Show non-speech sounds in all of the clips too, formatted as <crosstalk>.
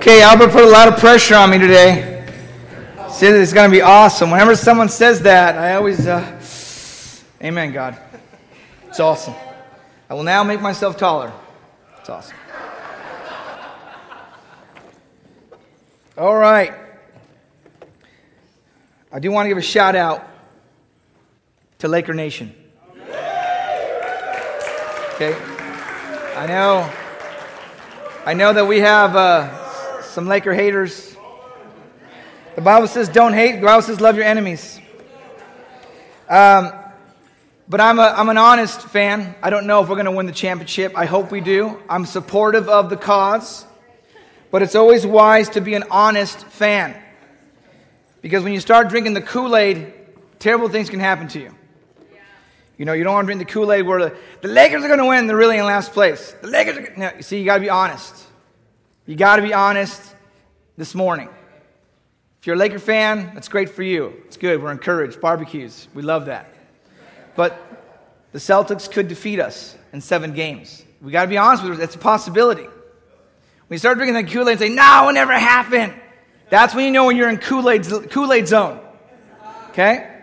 Okay, Albert put a lot of pressure on me today. Said it's going to be awesome. Whenever someone says that, I always, uh, Amen, God. It's awesome. I will now make myself taller. It's awesome. All right. I do want to give a shout out to Laker Nation. Okay. I know. I know that we have uh, some Laker haters. The Bible says, "Don't hate." The Bible says, "Love your enemies." Um, but I'm, a, I'm an honest fan. I don't know if we're going to win the championship. I hope we do. I'm supportive of the cause. But it's always wise to be an honest fan. Because when you start drinking the Kool Aid, terrible things can happen to you. You know, you don't want to drink the Kool Aid where the, the Lakers are going to win, they're really in last place. The Lakers are no, you see, you got to be honest. You got to be honest this morning. If you're a Laker fan, that's great for you. It's good. We're encouraged. Barbecues. We love that. But the Celtics could defeat us in seven games. We got to be honest with it. It's a possibility. When you start drinking that Kool Aid and say, no, it never happened, that's when you know when you're in Kool-Aid, Kool-Aid zone. Okay?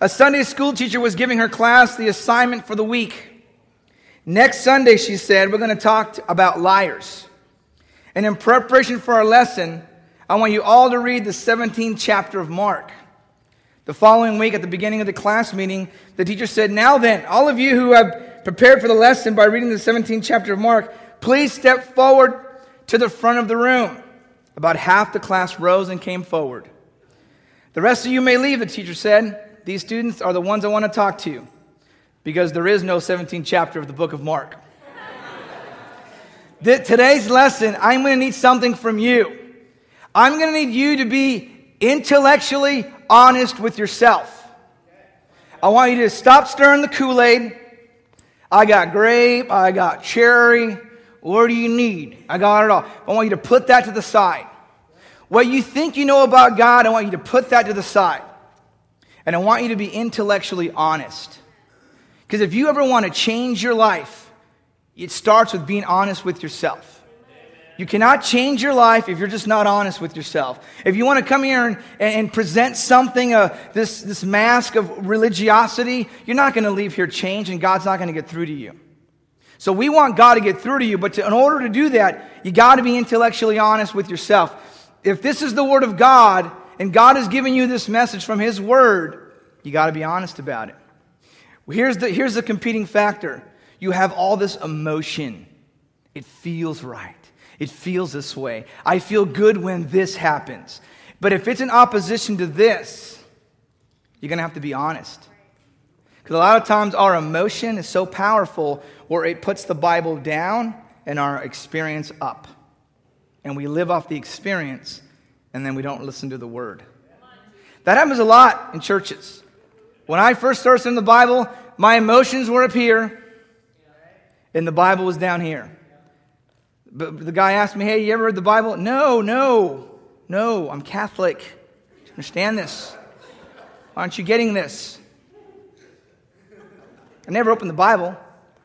A Sunday school teacher was giving her class the assignment for the week. Next Sunday, she said, we're going to talk about liars. And in preparation for our lesson, I want you all to read the 17th chapter of Mark. The following week, at the beginning of the class meeting, the teacher said, Now then, all of you who have prepared for the lesson by reading the 17th chapter of Mark, please step forward to the front of the room. About half the class rose and came forward. The rest of you may leave, the teacher said. These students are the ones I want to talk to because there is no 17th chapter of the book of Mark. Today's lesson, I'm going to need something from you. I'm going to need you to be intellectually honest with yourself. I want you to stop stirring the Kool Aid. I got grape, I got cherry, what do you need? I got it all. I want you to put that to the side. What you think you know about God, I want you to put that to the side. And I want you to be intellectually honest. Because if you ever want to change your life, it starts with being honest with yourself. You cannot change your life if you're just not honest with yourself. If you want to come here and, and present something, uh, this, this mask of religiosity, you're not going to leave here changed and God's not going to get through to you. So we want God to get through to you, but to, in order to do that, you got to be intellectually honest with yourself. If this is the Word of God and God has given you this message from His Word, you got to be honest about it. Here's the, here's the competing factor you have all this emotion, it feels right. It feels this way. I feel good when this happens. But if it's in opposition to this, you're going to have to be honest. Because a lot of times our emotion is so powerful where it puts the Bible down and our experience up. And we live off the experience and then we don't listen to the word. That happens a lot in churches. When I first started in the Bible, my emotions were up here and the Bible was down here. But the guy asked me, Hey, you ever read the Bible? No, no, no, I'm Catholic. Understand this? Aren't you getting this? I never opened the Bible.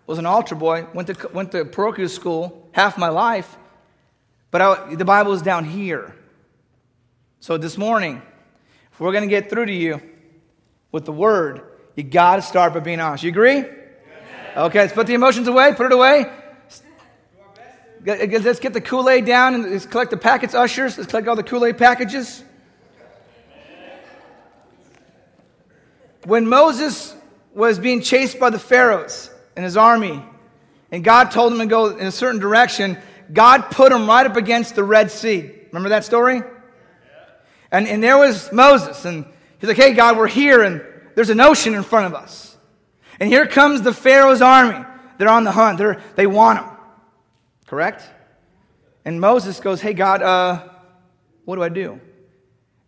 Was an altar boy. Went to went to parochial school half my life, but I, the Bible is down here. So this morning, if we're going to get through to you with the Word, you got to start by being honest. You agree? Okay, let's put the emotions away. Put it away. Let's get the Kool Aid down and let's collect the packets, ushers. Let's collect all the Kool Aid packages. When Moses was being chased by the Pharaohs and his army, and God told him to go in a certain direction, God put him right up against the Red Sea. Remember that story? And, and there was Moses, and he's like, hey, God, we're here, and there's an ocean in front of us. And here comes the Pharaoh's army. They're on the hunt, They're, they want him. Correct? And Moses goes, hey, God, uh, what do I do?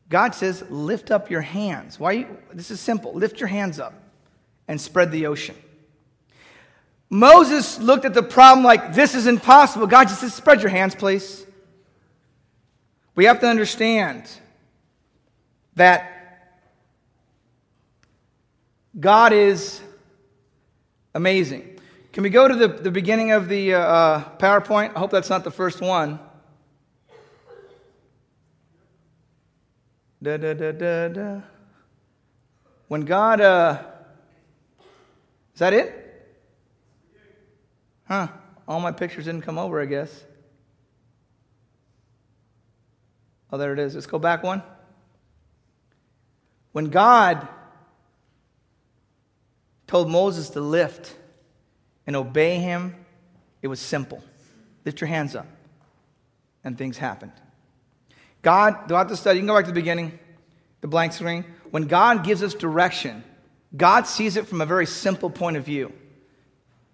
God says, lift up your hands. Why? You, this is simple. Lift your hands up and spread the ocean. Moses looked at the problem like, this is impossible. God just says, spread your hands, please. We have to understand that God is Amazing. Can we go to the, the beginning of the uh, uh, PowerPoint? I hope that's not the first one. Da, da, da, da, da. When God, uh, is that it? Huh. All my pictures didn't come over, I guess. Oh, there it is. Let's go back one. When God told Moses to lift and obey him, it was simple. Lift your hands up. And things happened. God, throughout the study, you can go back to the beginning, the blank screen. When God gives us direction, God sees it from a very simple point of view.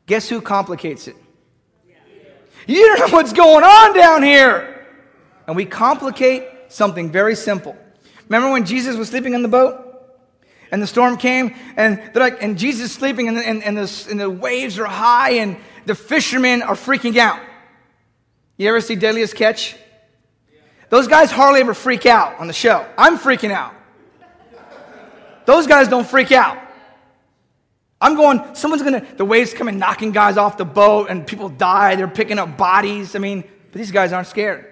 Guess who complicates it? You don't know what's going on down here. And we complicate something very simple. Remember when Jesus was sleeping in the boat? And the storm came, and they're like, and Jesus is sleeping, and, and, and, the, and the waves are high, and the fishermen are freaking out. You ever see Deadliest Catch? Those guys hardly ever freak out on the show. I'm freaking out. Those guys don't freak out. I'm going, someone's gonna, the waves coming knocking guys off the boat and people die. They're picking up bodies. I mean, but these guys aren't scared.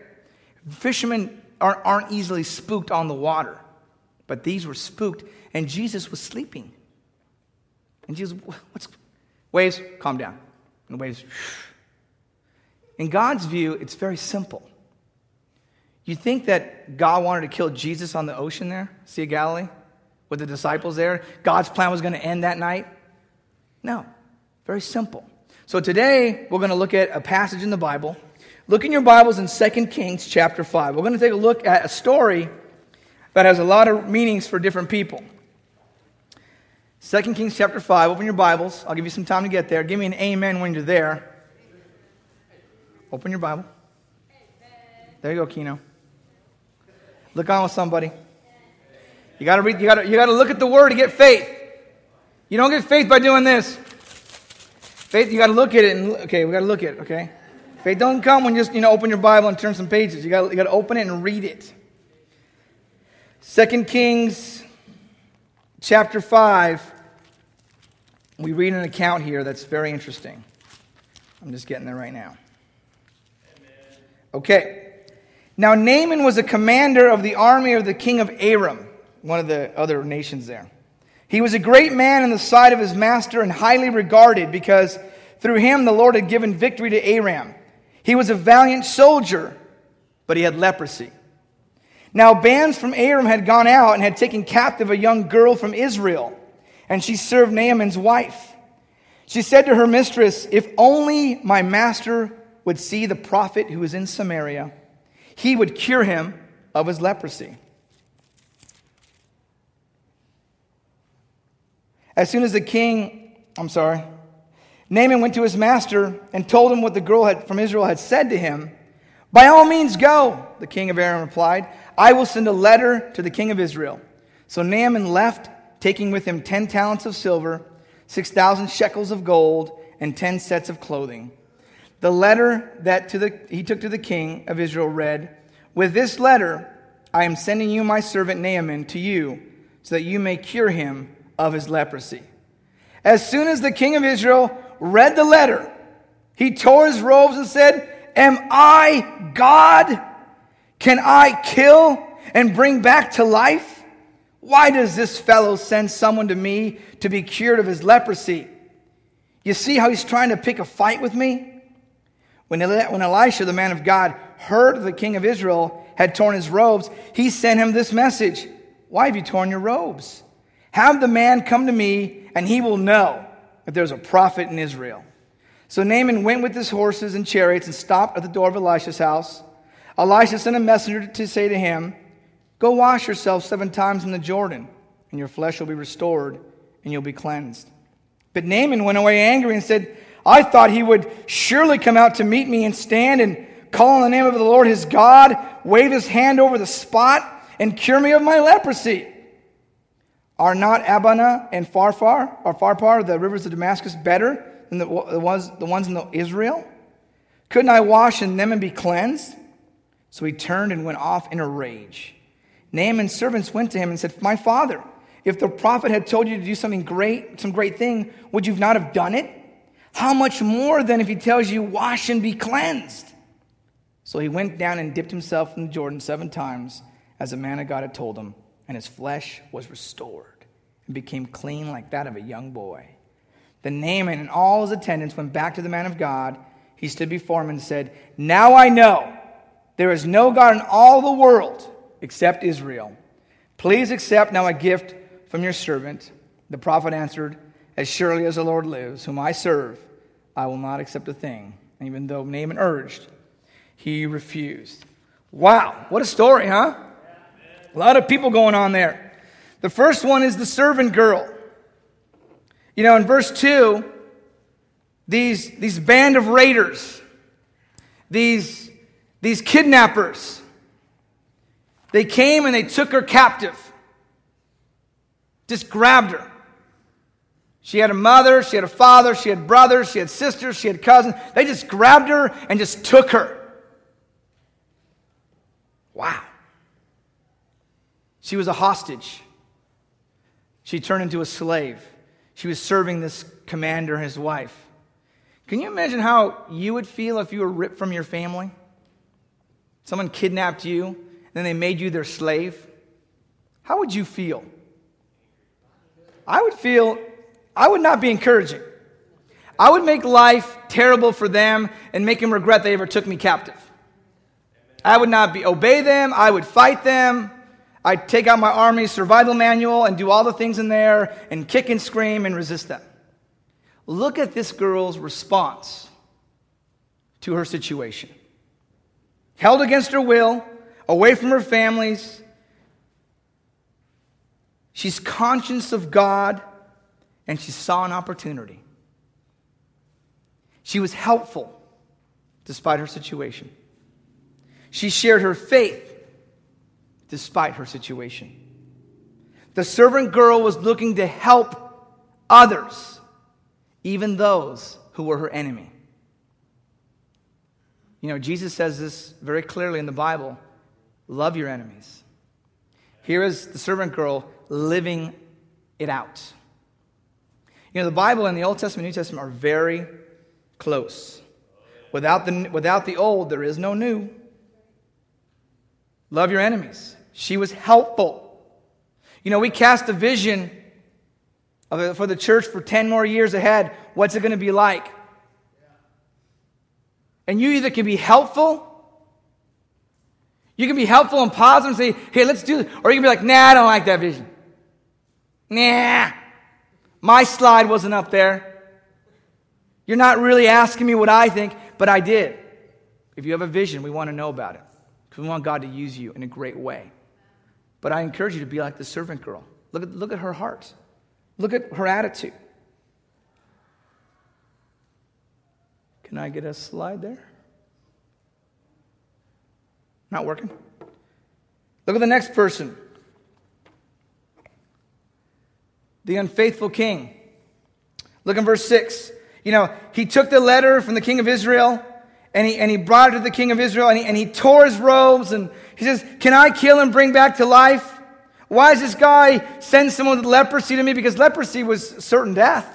Fishermen aren't, aren't easily spooked on the water, but these were spooked, and Jesus was sleeping. And Jesus, what's, waves, calm down. And the waves, in God's view, it's very simple. You think that God wanted to kill Jesus on the ocean there, Sea of Galilee, with the disciples there? God's plan was going to end that night? No. Very simple. So today, we're going to look at a passage in the Bible. Look in your Bibles in 2 Kings chapter 5. We're going to take a look at a story that has a lot of meanings for different people. 2 Kings chapter 5. Open your Bibles. I'll give you some time to get there. Give me an amen when you're there. Open your Bible. There you go, Kino. Look on with somebody. You gotta read, you gotta, you gotta look at the word to get faith. You don't get faith by doing this. Faith, you gotta look at it and okay, we gotta look at it, okay? Faith don't come when you just, you know, open your Bible and turn some pages. You gotta, you gotta open it and read it. Second Kings chapter 5. We read an account here that's very interesting. I'm just getting there right now. Okay. Now, Naaman was a commander of the army of the king of Aram, one of the other nations there. He was a great man in the sight of his master and highly regarded because through him the Lord had given victory to Aram. He was a valiant soldier, but he had leprosy. Now, bands from Aram had gone out and had taken captive a young girl from Israel, and she served Naaman's wife. She said to her mistress, If only my master would see the prophet who is in Samaria he would cure him of his leprosy. As soon as the king, I'm sorry, Naaman went to his master and told him what the girl had, from Israel had said to him. By all means, go, the king of Aram replied. I will send a letter to the king of Israel. So Naaman left, taking with him 10 talents of silver, 6,000 shekels of gold, and 10 sets of clothing. The letter that to the, he took to the king of Israel read, With this letter I am sending you my servant Naaman to you, so that you may cure him of his leprosy. As soon as the king of Israel read the letter, he tore his robes and said, Am I God? Can I kill and bring back to life? Why does this fellow send someone to me to be cured of his leprosy? You see how he's trying to pick a fight with me? When, when Elisha, the man of God, heard the king of Israel had torn his robes, he sent him this message Why have you torn your robes? Have the man come to me, and he will know that there's a prophet in Israel. So Naaman went with his horses and chariots and stopped at the door of Elisha's house. Elisha sent a messenger to say to him, Go wash yourself seven times in the Jordan, and your flesh will be restored, and you'll be cleansed. But Naaman went away angry and said, I thought he would surely come out to meet me and stand and call on the name of the Lord his God, wave his hand over the spot, and cure me of my leprosy. Are not Abana and Pharpar, or Pharpar, the rivers of Damascus, better than the, ones, the ones in Israel? Couldn't I wash in them and be cleansed? So he turned and went off in a rage. Naaman's servants went to him and said, My father, if the prophet had told you to do something great, some great thing, would you not have done it? How much more then if he tells you, wash and be cleansed? So he went down and dipped himself in the Jordan seven times, as the man of God had told him, and his flesh was restored and became clean like that of a young boy. Then Naaman and all his attendants went back to the man of God. He stood before him and said, Now I know there is no God in all the world except Israel. Please accept now a gift from your servant. The prophet answered, As surely as the Lord lives, whom I serve, I will not accept a thing. And even though Naaman urged, he refused. Wow, what a story, huh? A lot of people going on there. The first one is the servant girl. You know, in verse 2, these, these band of raiders, these, these kidnappers, they came and they took her captive. Just grabbed her. She had a mother, she had a father, she had brothers, she had sisters, she had cousins. They just grabbed her and just took her. Wow. She was a hostage. She turned into a slave. She was serving this commander and his wife. Can you imagine how you would feel if you were ripped from your family? Someone kidnapped you, then they made you their slave. How would you feel? I would feel, I would not be encouraging. I would make life terrible for them and make them regret they ever took me captive. I would not be, obey them, I would fight them. I'd take out my army survival manual and do all the things in there and kick and scream and resist them. Look at this girl's response to her situation. Held against her will, away from her families. She's conscious of God and she saw an opportunity. She was helpful despite her situation. She shared her faith despite her situation. The servant girl was looking to help others, even those who were her enemy. You know, Jesus says this very clearly in the Bible love your enemies. Here is the servant girl living it out. You know, the Bible and the Old Testament and New Testament are very close. Without the, without the old, there is no new. Love your enemies. She was helpful. You know, we cast a vision for the church for 10 more years ahead. What's it going to be like? And you either can be helpful, you can be helpful and positive and say, hey, let's do this. Or you can be like, nah, I don't like that vision. Nah, my slide wasn't up there. You're not really asking me what I think, but I did. If you have a vision, we want to know about it because we want God to use you in a great way. But I encourage you to be like the servant girl. Look at, look at her heart, look at her attitude. Can I get a slide there? Not working? Look at the next person the unfaithful king. Look in verse 6. You know, he took the letter from the king of Israel and he, and he brought it to the king of Israel and he, and he tore his robes and he says, Can I kill and bring back to life? Why does this guy send someone with leprosy to me? Because leprosy was certain death.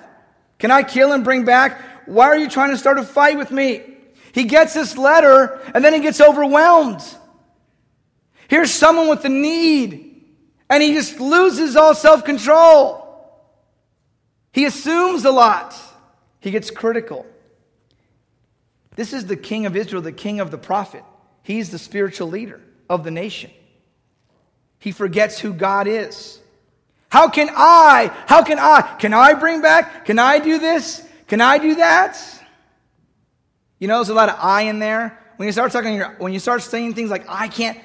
Can I kill and bring back? Why are you trying to start a fight with me? He gets this letter and then he gets overwhelmed. Here's someone with a need and he just loses all self control. He assumes a lot. He gets critical. This is the king of Israel, the king of the prophet. He's the spiritual leader of the nation. He forgets who God is. How can I? How can I? Can I bring back? Can I do this? Can I do that? You know, there's a lot of I in there. When you start talking, when you start saying things like I can't,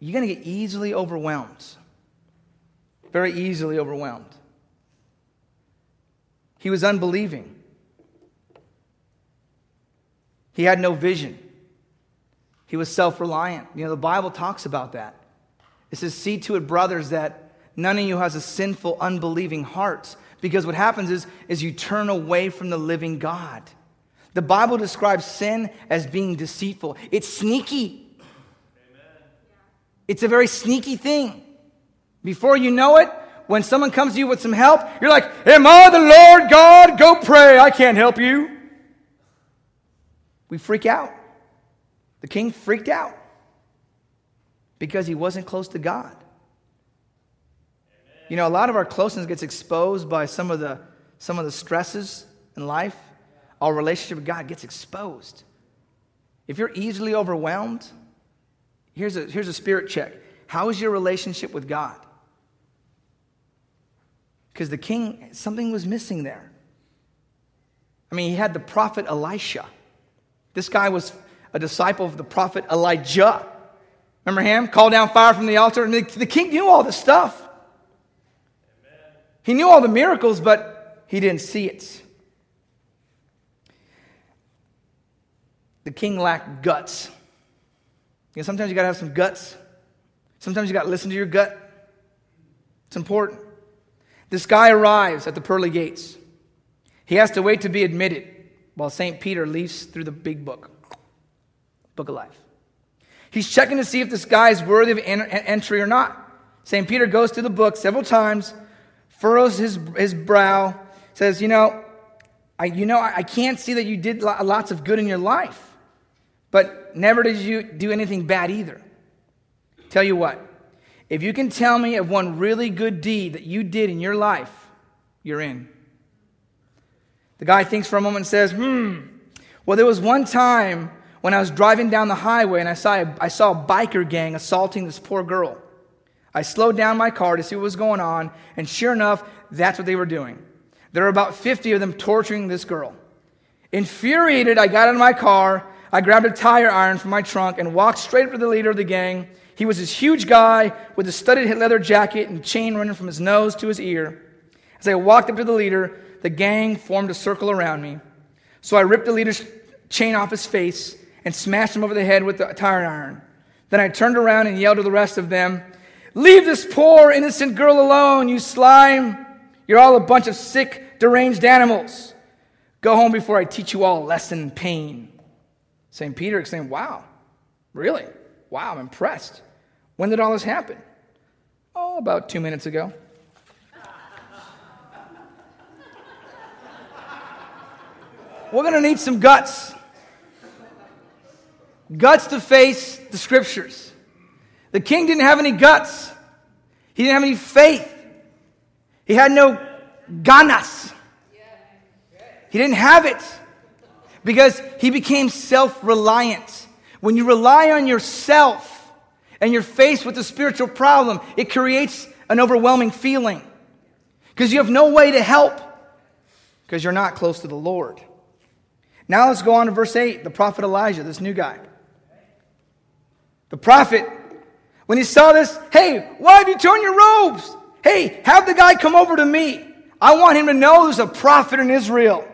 you're going to get easily overwhelmed. Very easily overwhelmed. He was unbelieving. He had no vision. He was self reliant. You know, the Bible talks about that. It says, See to it, brothers, that none of you has a sinful, unbelieving heart. Because what happens is, is you turn away from the living God. The Bible describes sin as being deceitful, it's sneaky. It's a very sneaky thing. Before you know it, when someone comes to you with some help, you're like, Am I the Lord God? Go pray. I can't help you we freak out. The king freaked out because he wasn't close to God. You know, a lot of our closeness gets exposed by some of the, some of the stresses in life. Our relationship with God gets exposed. If you're easily overwhelmed, here's a, here's a spirit check. How is your relationship with God? Because the king, something was missing there. I mean, he had the prophet Elisha. This guy was a disciple of the prophet Elijah. Remember him? Called down fire from the altar. And the, the king knew all this stuff. He knew all the miracles, but he didn't see it. The king lacked guts. You know, sometimes you got to have some guts. Sometimes you got to listen to your gut. It's important. This guy arrives at the pearly gates. He has to wait to be admitted while St. Peter leaves through the big book, book of life. He's checking to see if this guy is worthy of entry or not. St. Peter goes through the book several times, furrows his, his brow, says, You know, I, you know, I can't see that you did lots of good in your life, but never did you do anything bad either. Tell you what, if you can tell me of one really good deed that you did in your life, you're in. The guy thinks for a moment and says, Hmm, well, there was one time when I was driving down the highway and I saw, a, I saw a biker gang assaulting this poor girl. I slowed down my car to see what was going on, and sure enough, that's what they were doing. There were about 50 of them torturing this girl. Infuriated, I got out of my car, I grabbed a tire iron from my trunk, and walked straight up to the leader of the gang. He was this huge guy with a studded leather jacket and chain running from his nose to his ear. As I walked up to the leader, the gang formed a circle around me. So I ripped the leader's chain off his face and smashed him over the head with the tire iron. Then I turned around and yelled to the rest of them, Leave this poor, innocent girl alone, you slime. You're all a bunch of sick, deranged animals. Go home before I teach you all a lesson in pain. St. Peter exclaimed, Wow, really? Wow, I'm impressed. When did all this happen? Oh, about two minutes ago. We're going to need some guts. Guts to face the scriptures. The king didn't have any guts, he didn't have any faith, he had no ganas. He didn't have it because he became self reliant. When you rely on yourself and you're faced with a spiritual problem, it creates an overwhelming feeling because you have no way to help because you're not close to the Lord. Now let's go on to verse 8, the prophet Elijah, this new guy. The prophet, when he saw this, hey, why have you torn your robes? Hey, have the guy come over to me. I want him to know there's a prophet in Israel.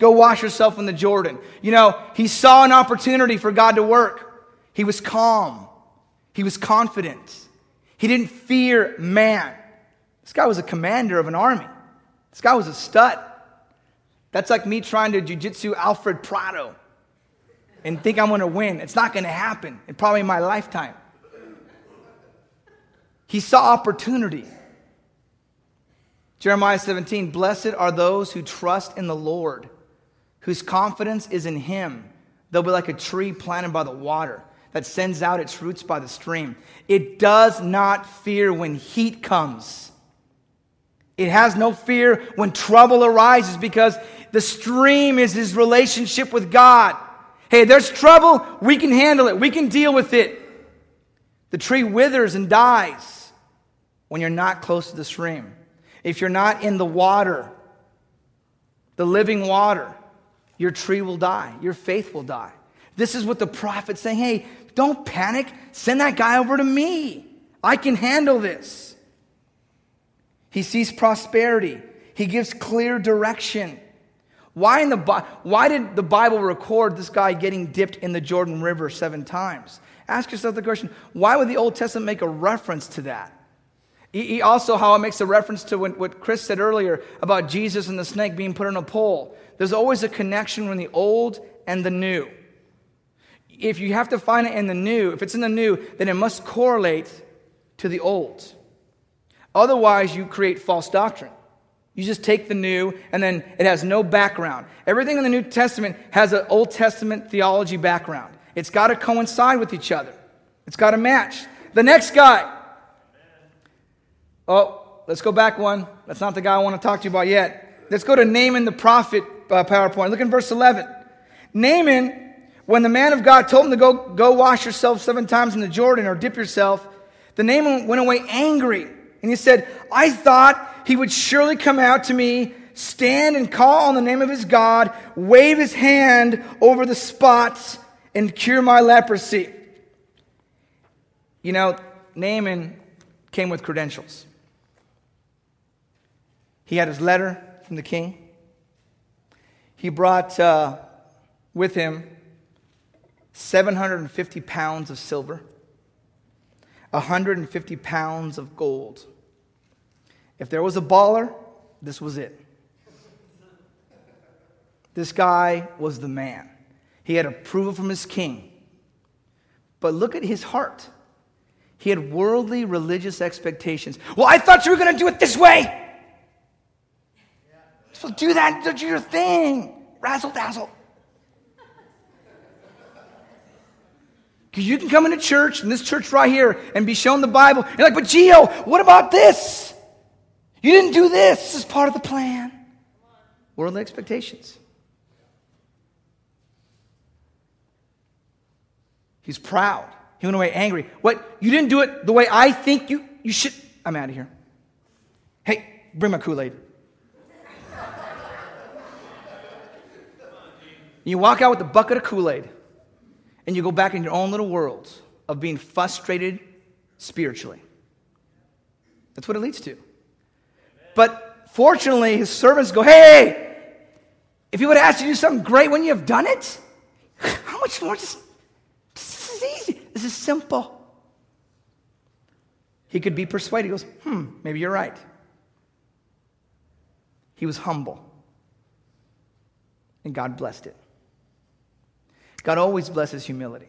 Go wash yourself in the Jordan. You know, he saw an opportunity for God to work. He was calm. He was confident. He didn't fear man. This guy was a commander of an army. This guy was a stud. That's like me trying to jujitsu Alfred Prado and think I'm going to win. It's not going to happen, in probably in my lifetime. He saw opportunity. Jeremiah 17 Blessed are those who trust in the Lord, whose confidence is in Him. They'll be like a tree planted by the water that sends out its roots by the stream. It does not fear when heat comes. It has no fear when trouble arises because the stream is his relationship with God. Hey, there's trouble, we can handle it, we can deal with it. The tree withers and dies when you're not close to the stream. If you're not in the water, the living water, your tree will die, your faith will die. This is what the prophet's saying hey, don't panic, send that guy over to me. I can handle this. He sees prosperity, he gives clear direction. Why, in the, why did the Bible record this guy getting dipped in the Jordan River seven times? Ask yourself the question why would the Old Testament make a reference to that? He also, how it makes a reference to what Chris said earlier about Jesus and the snake being put on a pole. There's always a connection between the old and the new. If you have to find it in the new, if it's in the new, then it must correlate to the old. Otherwise, you create false doctrine. You just take the new, and then it has no background. Everything in the New Testament has an Old Testament theology background. It's got to coincide with each other, it's got to match. The next guy. Oh, let's go back one. That's not the guy I want to talk to you about yet. Let's go to Naaman the prophet uh, PowerPoint. Look in verse 11. Naaman, when the man of God told him to go, go wash yourself seven times in the Jordan or dip yourself, the Naaman went away angry. And he said, I thought he would surely come out to me, stand and call on the name of his God, wave his hand over the spots, and cure my leprosy. You know, Naaman came with credentials. He had his letter from the king. He brought uh, with him 750 pounds of silver, 150 pounds of gold. If there was a baller, this was it. This guy was the man. He had approval from his king. But look at his heart. He had worldly religious expectations. Well, I thought you were going to do it this way. So do that, do your thing. Razzle dazzle. Because you can come into church, in this church right here, and be shown the Bible. You're like, but Geo, what about this? You didn't do this. This is part of the plan. Worldly expectations. He's proud. He went away angry. What? You didn't do it the way I think you, you should. I'm out of here. Hey, bring my Kool Aid. You walk out with a bucket of Kool Aid and you go back in your own little world of being frustrated spiritually. That's what it leads to. But fortunately, his servants go, Hey, if he would ask you to do something great when you have done it, <sighs> how much more? Just, this is easy. This is simple. He could be persuaded. He goes, Hmm, maybe you're right. He was humble. And God blessed it. God always blesses humility.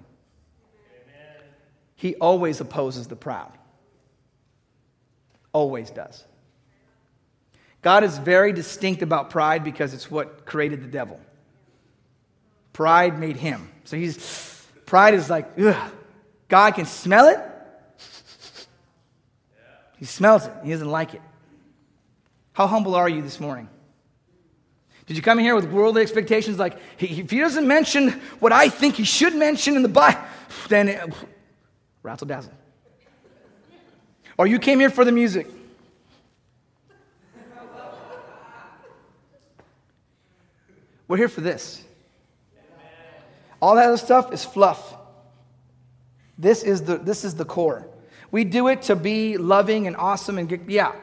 He always opposes the proud. Always does. God is very distinct about pride because it's what created the devil. Pride made him. So he's pride is like, ugh. God can smell it. He smells it. He doesn't like it. How humble are you this morning? Did you come in here with worldly expectations like, if he doesn't mention what I think he should mention in the Bible, then it, razzle dazzle. Or you came here for the music. We're here for this. All that other stuff is fluff. This is the, this is the core. We do it to be loving and awesome and get, yeah.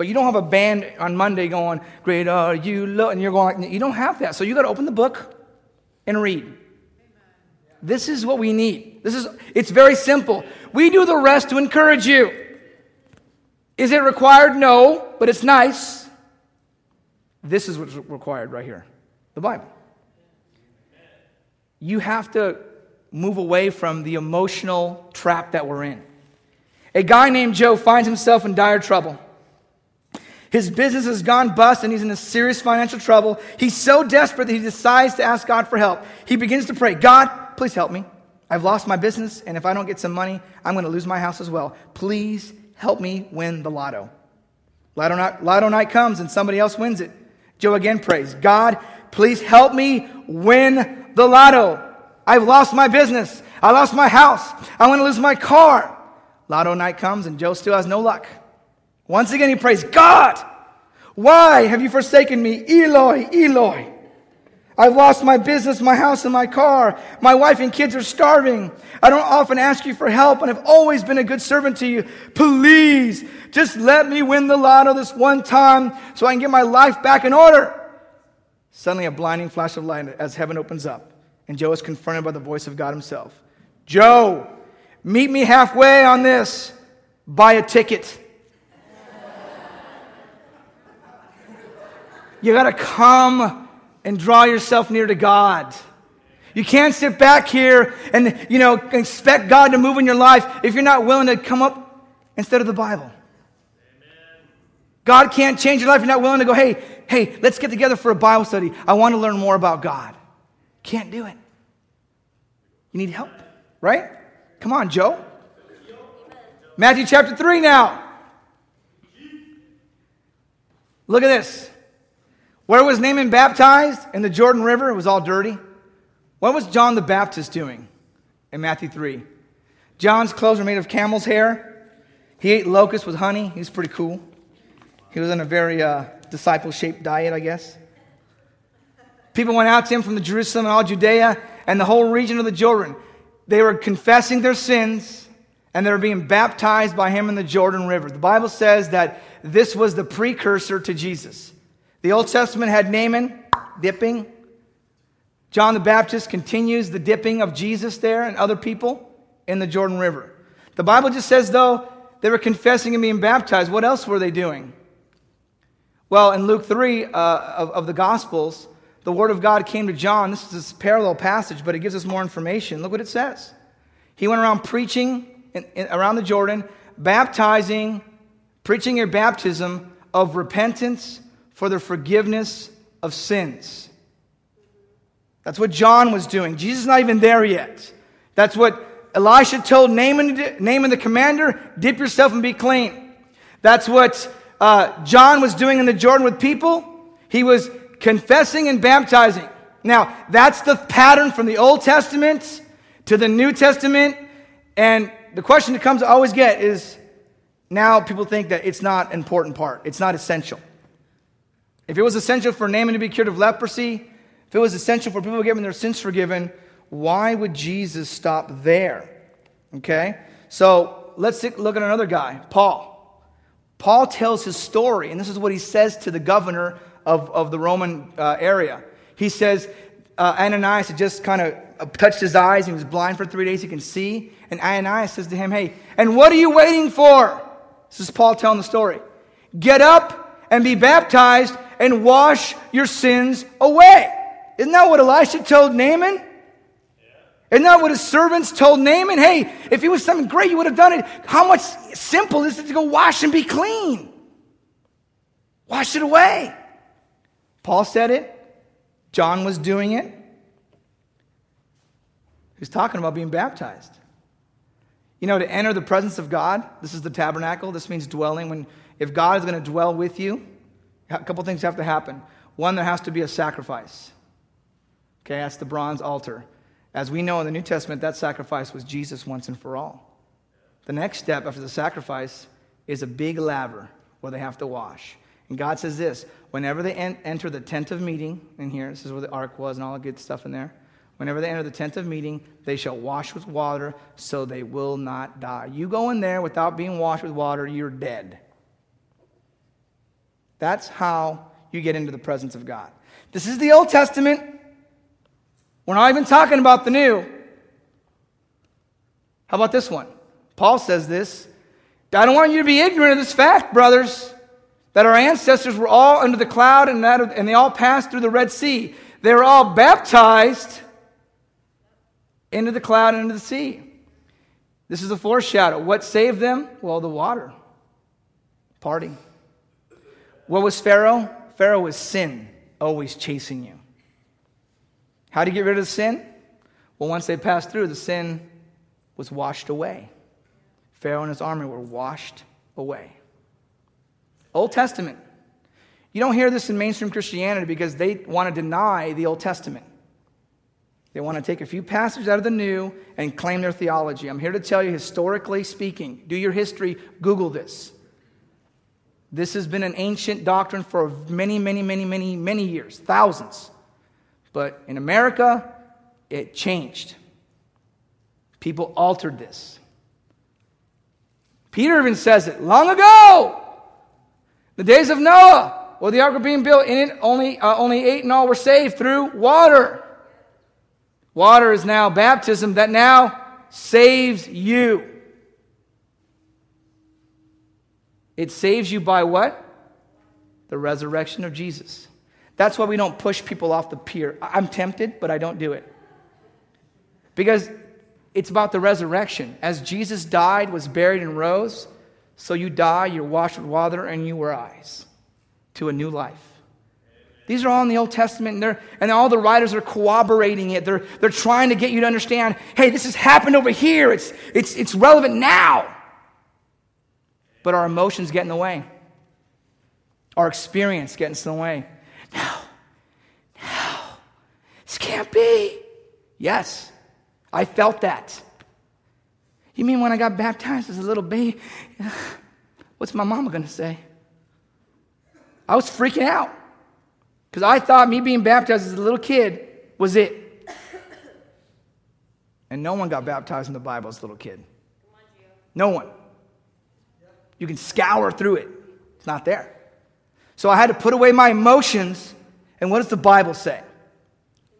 But you don't have a band on Monday going, Great are you, Lord, and you're going like, you don't have that. So you got to open the book and read. This is what we need. This is, it's very simple. We do the rest to encourage you. Is it required? No, but it's nice. This is what's required right here the Bible. You have to move away from the emotional trap that we're in. A guy named Joe finds himself in dire trouble. His business has gone bust and he's in a serious financial trouble. He's so desperate that he decides to ask God for help. He begins to pray, God, please help me. I've lost my business, and if I don't get some money, I'm going to lose my house as well. Please help me win the lotto. Lotto night, lotto night comes and somebody else wins it. Joe again prays, God, please help me win the lotto. I've lost my business. I lost my house. I want to lose my car. Lotto night comes and Joe still has no luck. Once again, he prays, God, why have you forsaken me? Eloi, Eloi. I've lost my business, my house, and my car. My wife and kids are starving. I don't often ask you for help, and I've always been a good servant to you. Please, just let me win the lotto this one time so I can get my life back in order. Suddenly, a blinding flash of light as heaven opens up, and Joe is confronted by the voice of God himself. Joe, meet me halfway on this. Buy a ticket. You got to come and draw yourself near to God. You can't sit back here and, you know, expect God to move in your life if you're not willing to come up instead of the Bible. God can't change your life if you're not willing to go, hey, hey, let's get together for a Bible study. I want to learn more about God. Can't do it. You need help, right? Come on, Joe. Matthew chapter 3 now. Look at this. Where was Naaman baptized? In the Jordan River. It was all dirty. What was John the Baptist doing in Matthew 3? John's clothes were made of camel's hair. He ate locusts with honey. He's pretty cool. He was on a very uh, disciple shaped diet, I guess. People went out to him from the Jerusalem and all Judea and the whole region of the Jordan. They were confessing their sins and they were being baptized by him in the Jordan River. The Bible says that this was the precursor to Jesus. The Old Testament had Naaman dipping. John the Baptist continues the dipping of Jesus there and other people in the Jordan River. The Bible just says, though, they were confessing and being baptized. What else were they doing? Well, in Luke 3 uh, of, of the Gospels, the Word of God came to John. This is a parallel passage, but it gives us more information. Look what it says. He went around preaching in, in, around the Jordan, baptizing, preaching a baptism of repentance for the forgiveness of sins. That's what John was doing. Jesus is not even there yet. That's what Elisha told Naaman, Naaman the commander, dip yourself and be clean. That's what uh, John was doing in the Jordan with people. He was confessing and baptizing. Now, that's the pattern from the Old Testament to the New Testament. And the question that comes to always get is now people think that it's not an important part, it's not essential. If it was essential for Naaman to be cured of leprosy, if it was essential for people getting their sins forgiven, why would Jesus stop there? Okay? So let's look at another guy, Paul. Paul tells his story, and this is what he says to the governor of, of the Roman uh, area. He says, uh, Ananias had just kind of touched his eyes. He was blind for three days. He can see. And Ananias says to him, Hey, and what are you waiting for? This is Paul telling the story. Get up and be baptized and wash your sins away. Isn't that what Elisha told Naaman? Isn't that what his servants told Naaman? Hey, if it was something great, you would have done it. How much simple is it to go wash and be clean? Wash it away. Paul said it. John was doing it. He's talking about being baptized. You know, to enter the presence of God, this is the tabernacle. This means dwelling. When if God is going to dwell with you, a couple things have to happen. One, there has to be a sacrifice. Okay, that's the bronze altar. As we know in the New Testament, that sacrifice was Jesus once and for all. The next step after the sacrifice is a big laver where they have to wash. And God says this whenever they en- enter the tent of meeting, in here, this is where the ark was and all the good stuff in there. Whenever they enter the tent of meeting, they shall wash with water so they will not die. You go in there without being washed with water, you're dead. That's how you get into the presence of God. This is the Old Testament. We're not even talking about the new. How about this one? Paul says this. I don't want you to be ignorant of this fact, brothers, that our ancestors were all under the cloud and, that, and they all passed through the Red Sea. They were all baptized into the cloud and into the sea. This is a foreshadow. What saved them? Well, the water. Party. What was Pharaoh? Pharaoh was sin, always chasing you. How do you get rid of the sin? Well, once they passed through, the sin was washed away. Pharaoh and his army were washed away. Old Testament. You don't hear this in mainstream Christianity because they want to deny the Old Testament. They want to take a few passages out of the New and claim their theology. I'm here to tell you, historically speaking, do your history, Google this. This has been an ancient doctrine for many, many, many, many, many years, thousands. But in America, it changed. People altered this. Peter even says it long ago, the days of Noah, while the ark being built, in it only, uh, only eight and all were saved through water. Water is now baptism that now saves you. It saves you by what? The resurrection of Jesus. That's why we don't push people off the pier. I'm tempted, but I don't do it. Because it's about the resurrection. As Jesus died, was buried, and rose, so you die, you're washed with water, and you rise to a new life. These are all in the Old Testament, and, and all the writers are corroborating it. They're, they're trying to get you to understand hey, this has happened over here. It's, it's, it's relevant now. But our emotions get in the way. Our experience gets in the way. No, no, this can't be. Yes, I felt that. You mean when I got baptized as a little baby? <sighs> What's my mama going to say? I was freaking out because I thought me being baptized as a little kid was it. And no one got baptized in the Bible as a little kid. No one. You can scour through it, it's not there. So I had to put away my emotions. And what does the Bible say?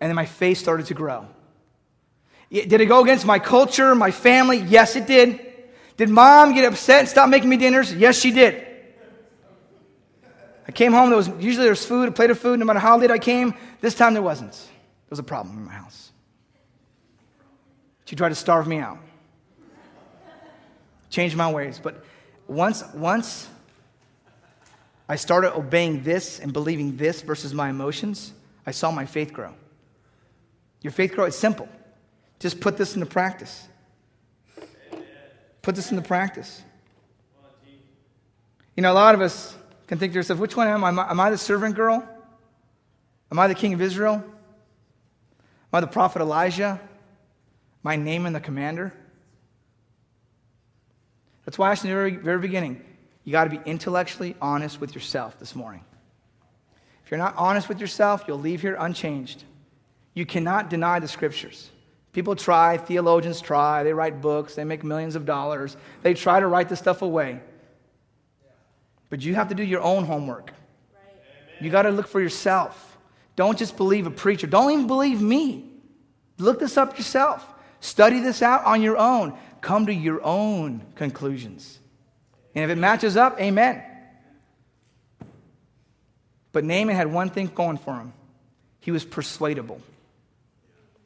And then my faith started to grow. Did it go against my culture, my family? Yes, it did. Did mom get upset and stop making me dinners? Yes, she did. I came home, there was usually there was food, a plate of food, no matter how late I came. This time there wasn't. There was a problem in my house. She tried to starve me out. Change my ways. But once, once I started obeying this and believing this versus my emotions, I saw my faith grow. Your faith grow, it's simple. Just put this into practice. Put this into practice. You know, a lot of us can think to yourself, which one am I? Am I, the servant girl? Am I the king of Israel? Am I the prophet Elijah? My Naaman the commander? That's why I said in the very, very beginning, you got to be intellectually honest with yourself this morning. If you're not honest with yourself, you'll leave here unchanged. You cannot deny the scriptures. People try, theologians try, they write books, they make millions of dollars. They try to write this stuff away. But you have to do your own homework. You got to look for yourself. Don't just believe a preacher. Don't even believe me. Look this up yourself. Study this out on your own. Come to your own conclusions. And if it matches up, amen. But Naaman had one thing going for him he was persuadable.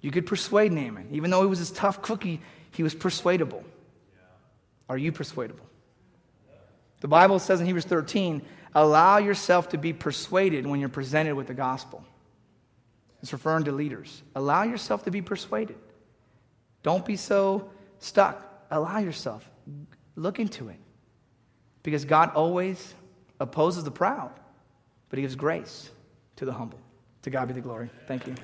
You could persuade Naaman. Even though he was this tough cookie, he was persuadable. Are you persuadable? The Bible says in Hebrews 13, allow yourself to be persuaded when you're presented with the gospel. It's referring to leaders. Allow yourself to be persuaded. Don't be so stuck. Allow yourself. Look into it. Because God always opposes the proud, but He gives grace to the humble. To God be the glory. Thank you.